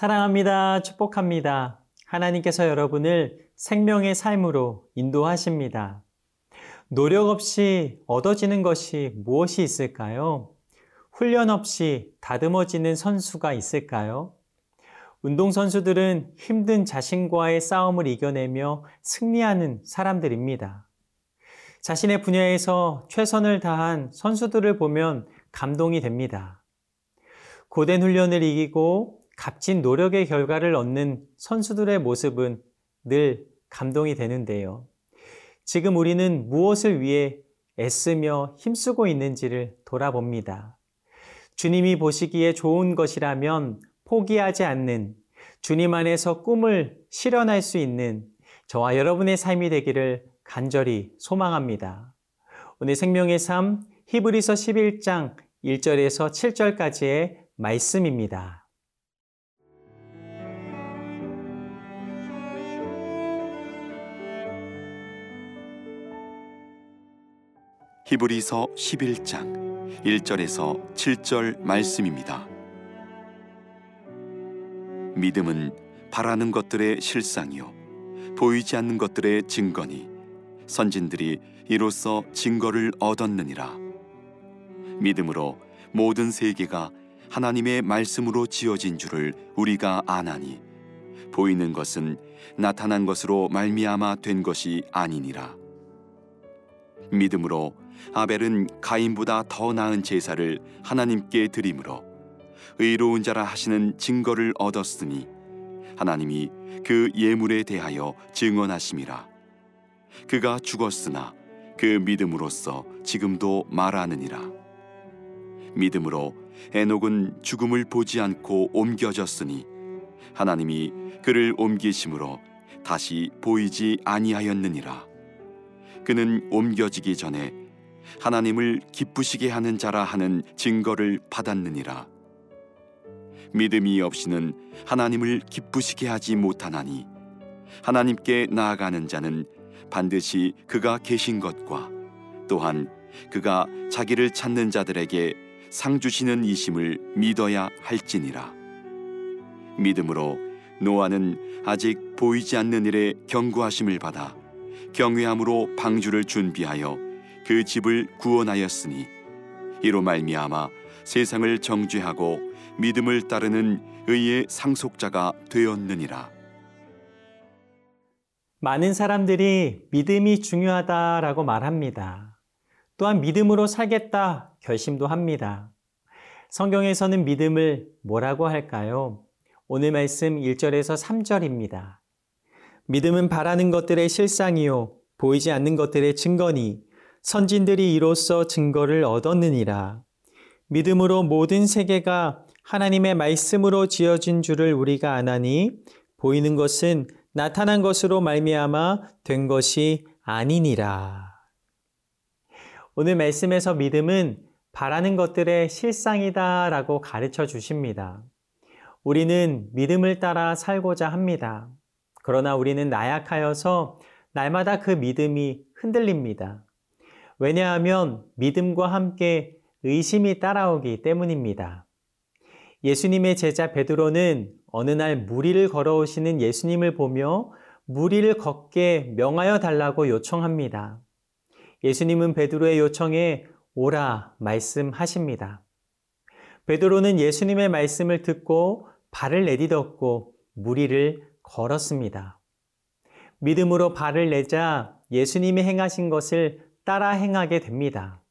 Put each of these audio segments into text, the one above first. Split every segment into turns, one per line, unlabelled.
사랑합니다. 축복합니다. 하나님께서 여러분을 생명의 삶으로 인도하십니다. 노력 없이 얻어지는 것이 무엇이 있을까요? 훈련 없이 다듬어지는 선수가 있을까요? 운동선수들은 힘든 자신과의 싸움을 이겨내며 승리하는 사람들입니다. 자신의 분야에서 최선을 다한 선수들을 보면 감동이 됩니다. 고된 훈련을 이기고 값진 노력의 결과를 얻는 선수들의 모습은 늘 감동이 되는데요. 지금 우리는 무엇을 위해 애쓰며 힘쓰고 있는지를 돌아봅니다. 주님이 보시기에 좋은 것이라면 포기하지 않는 주님 안에서 꿈을 실현할 수 있는 저와 여러분의 삶이 되기를 간절히 소망합니다. 오늘 생명의 삶 히브리서 11장 1절에서 7절까지의 말씀입니다.
히브리서 11장 1절에서 7절 말씀입니다. 믿음은 바라는 것들의 실상이요 보이지 않는 것들의 증거니 선진들이 이로써 증거를 얻었느니라 믿음으로 모든 세계가 하나님의 말씀으로 지어진 줄을 우리가 아나니 보이는 것은 나타난 것으로 말미암아 된 것이 아니니라 믿음으로 아벨은 가인보다 더 나은 제사를 하나님께 드림으로 의로운 자라 하시는 증거를 얻었으니 하나님이 그 예물에 대하여 증언하심이라. 그가 죽었으나 그 믿음으로써 지금도 말하느니라. 믿음으로 에녹은 죽음을 보지 않고 옮겨졌으니 하나님이 그를 옮기심으로 다시 보이지 아니하였느니라. 그는 옮겨지기 전에 하나님을 기쁘시게 하는 자라 하는 증거를 받았느니라. 믿음이 없이는 하나님을 기쁘시게 하지 못하나니 하나님께 나아가는 자는 반드시 그가 계신 것과 또한 그가 자기를 찾는 자들에게 상 주시는 이심을 믿어야 할지니라. 믿음으로 노아는 아직 보이지 않는 일에 경고하심을 받아 경외함으로 방주를 준비하여 그 집을 구원하였으니 이로 말미암아 세상을 정죄하고 믿음을 따르는 의의 상속자가 되었느니라.
많은 사람들이 믿음이 중요하다라고 말합니다. 또한 믿음으로 살겠다 결심도 합니다. 성경에서는 믿음을 뭐라고 할까요? 오늘 말씀 1절에서 3절입니다. 믿음은 바라는 것들의 실상이요 보이지 않는 것들의 증거니 선진들이 이로써 증거를 얻었느니라. 믿음으로 모든 세계가 하나님의 말씀으로 지어진 줄을 우리가 아나니 보이는 것은 나타난 것으로 말미암아 된 것이 아니니라. 오늘 말씀에서 믿음은 바라는 것들의 실상이다 라고 가르쳐 주십니다. 우리는 믿음을 따라 살고자 합니다. 그러나 우리는 나약하여서 날마다 그 믿음이 흔들립니다. 왜냐하면 믿음과 함께 의심이 따라오기 때문입니다. 예수님의 제자 베드로는 어느 날 무리를 걸어오시는 예수님을 보며 무리를 걷게 명하여 달라고 요청합니다. 예수님은 베드로의 요청에 오라 말씀하십니다. 베드로는 예수님의 말씀을 듣고 발을 내디뎠고 무리를 걸었습니다. 믿음으로 발을 내자 예수님이 행하신 것을 따라 행하게 됩니다.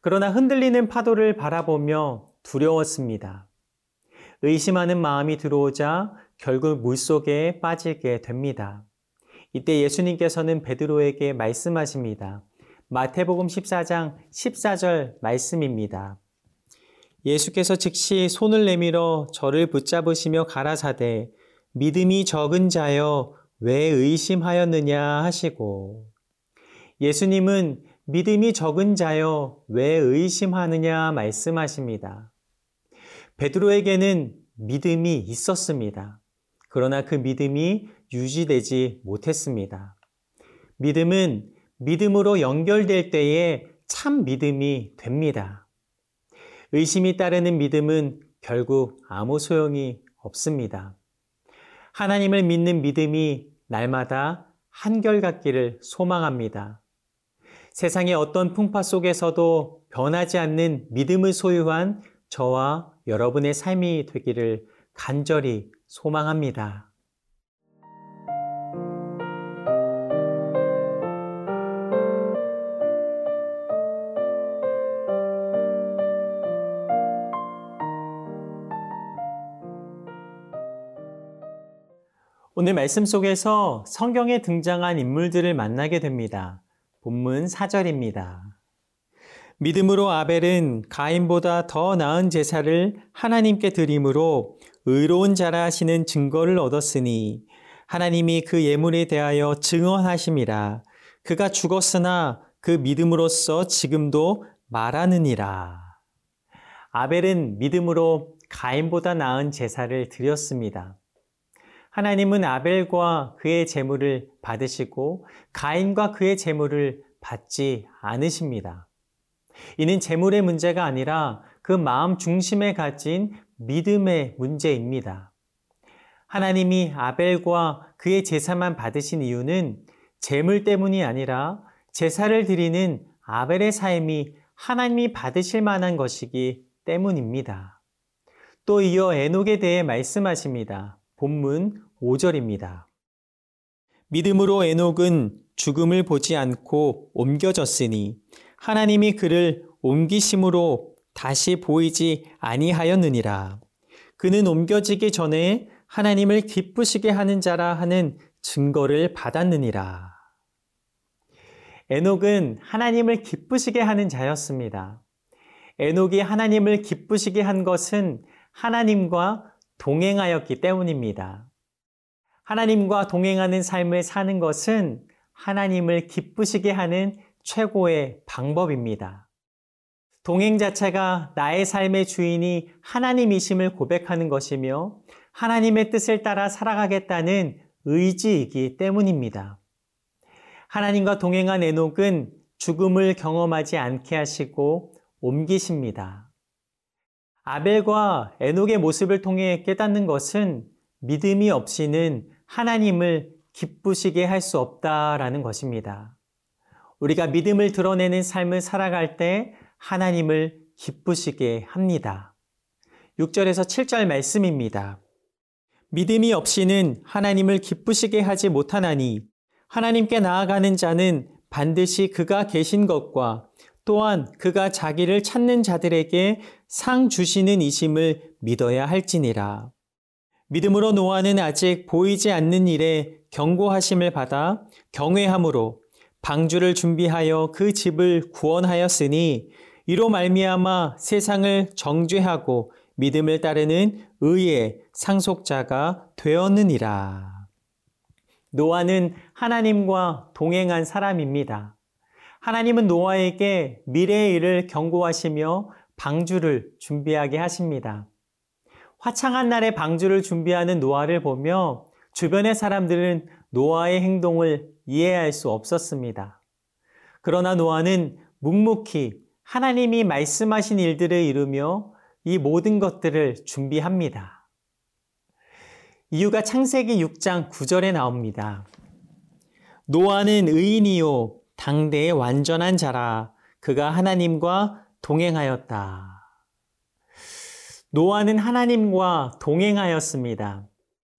그러나 흔들리는 파도를 바라보며 두려웠습니다. 의심하는 마음이 들어오자 결국 물속에 빠지게 됩니다. 이때 예수님께서는 베드로에게 말씀하십니다. 마태복음 14장 14절 말씀입니다. 예수께서 즉시 손을 내밀어 저를 붙잡으시며 가라사대 믿음이 적은 자여 왜 의심하였느냐 하시고 예수님은 믿음이 적은 자여 왜 의심하느냐 말씀하십니다. 베드로에게는 믿음이 있었습니다. 그러나 그 믿음이 유지되지 못했습니다. 믿음은 믿음으로 연결될 때에 참 믿음이 됩니다. 의심이 따르는 믿음은 결국 아무 소용이 없습니다. 하나님을 믿는 믿음이 날마다 한결같기를 소망합니다. 세상의 어떤 풍파 속에서도 변하지 않는 믿음을 소유한 저와 여러분의 삶이 되기를 간절히 소망합니다. 오늘 말씀 속에서 성경에 등장한 인물들을 만나게 됩니다. 본문 4절입니다. 믿음으로 아벨은 가인보다 더 나은 제사를 하나님께 드림으로 의로운 자라 하시는 증거를 얻었으니 하나님이 그 예물에 대하여 증언하심이라 그가 죽었으나 그 믿음으로써 지금도 말하느니라. 아벨은 믿음으로 가인보다 나은 제사를 드렸습니다. 하나님은 아벨과 그의 재물을 받으시고 가인과 그의 재물을 받지 않으십니다. 이는 재물의 문제가 아니라 그 마음 중심에 가진 믿음의 문제입니다. 하나님이 아벨과 그의 제사만 받으신 이유는 재물 때문이 아니라 제사를 드리는 아벨의 삶이 하나님이 받으실 만한 것이기 때문입니다. 또 이어 에녹에 대해 말씀하십니다. 본문 5절입니다. 믿음으로 에녹은 죽음을 보지 않고 옮겨졌으니 하나님이 그를 옮기심으로 다시 보이지 아니하였느니라. 그는 옮겨지기 전에 하나님을 기쁘시게 하는 자라 하는 증거를 받았느니라. 에녹은 하나님을 기쁘시게 하는 자였습니다. 에녹이 하나님을 기쁘시게 한 것은 하나님과 동행하였기 때문입니다. 하나님과 동행하는 삶을 사는 것은 하나님을 기쁘시게 하는 최고의 방법입니다. 동행 자체가 나의 삶의 주인이 하나님이심을 고백하는 것이며 하나님의 뜻을 따라 살아가겠다는 의지이기 때문입니다. 하나님과 동행한 에녹은 죽음을 경험하지 않게 하시고 옮기십니다. 아벨과 에녹의 모습을 통해 깨닫는 것은 믿음이 없이는 하나님을 기쁘시게 할 수 없다라는 것입니다. 우리가 믿음을 드러내는 삶을 살아갈 때 하나님을 기쁘시게 합니다. 6절에서 7절 말씀입니다. 믿음이 없이는 하나님을 기쁘시게 하지 못하나니 하나님께 나아가는 자는 반드시 그가 계신 것과 또한 그가 자기를 찾는 자들에게 상 주시는 이심을 믿어야 할지니라. 믿음으로 노아는 아직 보이지 않는 일에 경고하심을 받아 경외함으로 방주를 준비하여 그 집을 구원하였으니 이로 말미암아 세상을 정죄하고 믿음을 따르는 의의 상속자가 되었느니라. 노아는 하나님과 동행한 사람입니다. 하나님은 노아에게 미래의 일을 경고하시며 방주를 준비하게 하십니다. 화창한 날에 방주를 준비하는 노아를 보며 주변의 사람들은 노아의 행동을 이해할 수 없었습니다. 그러나 노아는 묵묵히 하나님이 말씀하신 일들을 이루며 이 모든 것들을 준비합니다. 이유가 창세기 6장 9절에 나옵니다. 노아는 의인이요 당대의 완전한 자라 그가 하나님과 동행하였다. 노아는 하나님과 동행하였습니다.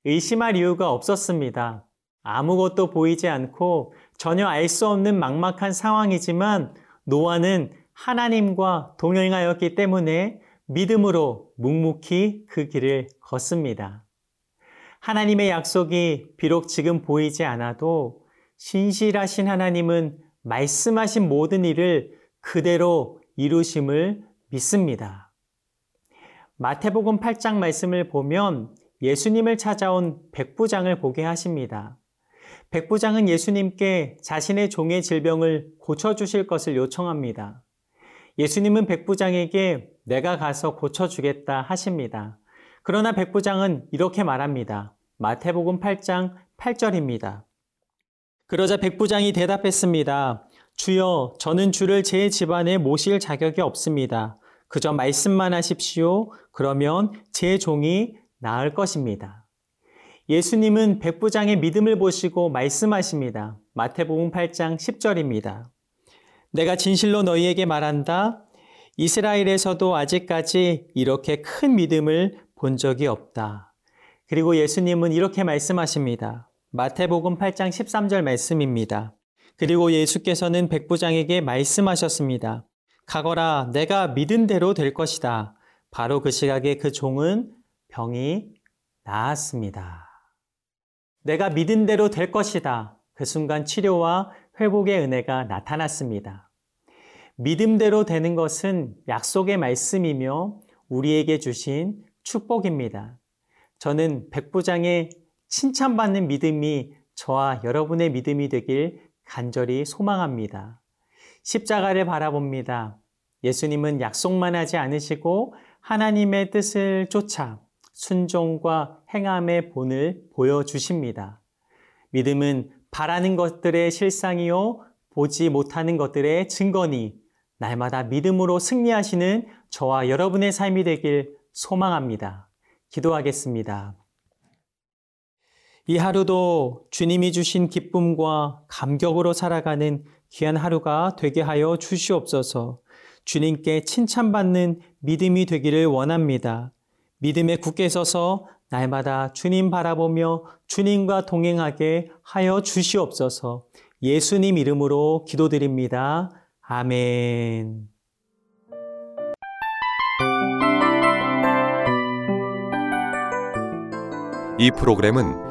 의심할 이유가 없었습니다. 아무것도 보이지 않고 전혀 알 수 없는 막막한 상황이지만 노아는 하나님과 동행하였기 때문에 믿음으로 묵묵히 그 길을 걷습니다. 하나님의 약속이 비록 지금 보이지 않아도 신실하신 하나님은 말씀하신 모든 일을 그대로 이루심을 믿습니다. 마태복음 8장 말씀을 보면 예수님을 찾아온 백부장을 보게 하십니다. 백부장은 예수님께 자신의 종의 질병을 고쳐주실 것을 요청합니다. 예수님은 백부장에게 내가 가서 고쳐주겠다 하십니다. 그러나 백부장은 이렇게 말합니다. 마태복음 8장 8절입니다. 그러자 백부장이 대답했습니다. 주여, 저는 주를 제 집안에 모실 자격이 없습니다. 그저 말씀만 하십시오. 그러면 제 종이 나을 것입니다. 예수님은 백부장의 믿음을 보시고 말씀하십니다. 마태복음 8장 10절입니다. 내가 진실로 너희에게 말한다. 이스라엘에서도 아직까지 이렇게 큰 믿음을 본 적이 없다. 그리고 예수님은 이렇게 말씀하십니다. 마태복음 8장 13절 말씀입니다. 그리고 예수께서는 백부장에게 말씀하셨습니다. 가거라, 내가 믿은 대로 될 것이다. 바로 그 시각에 그 종은 병이 나았습니다. 내가 믿은 대로 될 것이다. 그 순간 치료와 회복의 은혜가 나타났습니다. 믿음대로 되는 것은 약속의 말씀이며 우리에게 주신 축복입니다. 저는 백부장의 칭찬받는 믿음이 저와 여러분의 믿음이 되길 간절히 소망합니다. 십자가를 바라봅니다. 예수님은 약속만 하지 않으시고 하나님의 뜻을 쫓아 순종과 행함의 본을 보여주십니다. 믿음은 바라는 것들의 실상이요, 보지 못하는 것들의 증거니 날마다 믿음으로 승리하시는 저와 여러분의 삶이 되길 소망합니다. 기도하겠습니다. 이 하루도 주님이 주신 기쁨과 감격으로 살아가는 귀한 하루가 되게 하여 주시옵소서 주님께 칭찬받는 믿음이 되기를 원합니다. 믿음에 굳게 서서 날마다 주님 바라보며 주님과 동행하게 하여 주시옵소서 예수님 이름으로 기도드립니다. 아멘.
이 프로그램은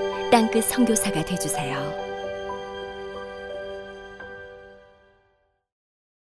땅끝 선교사가 되주세요.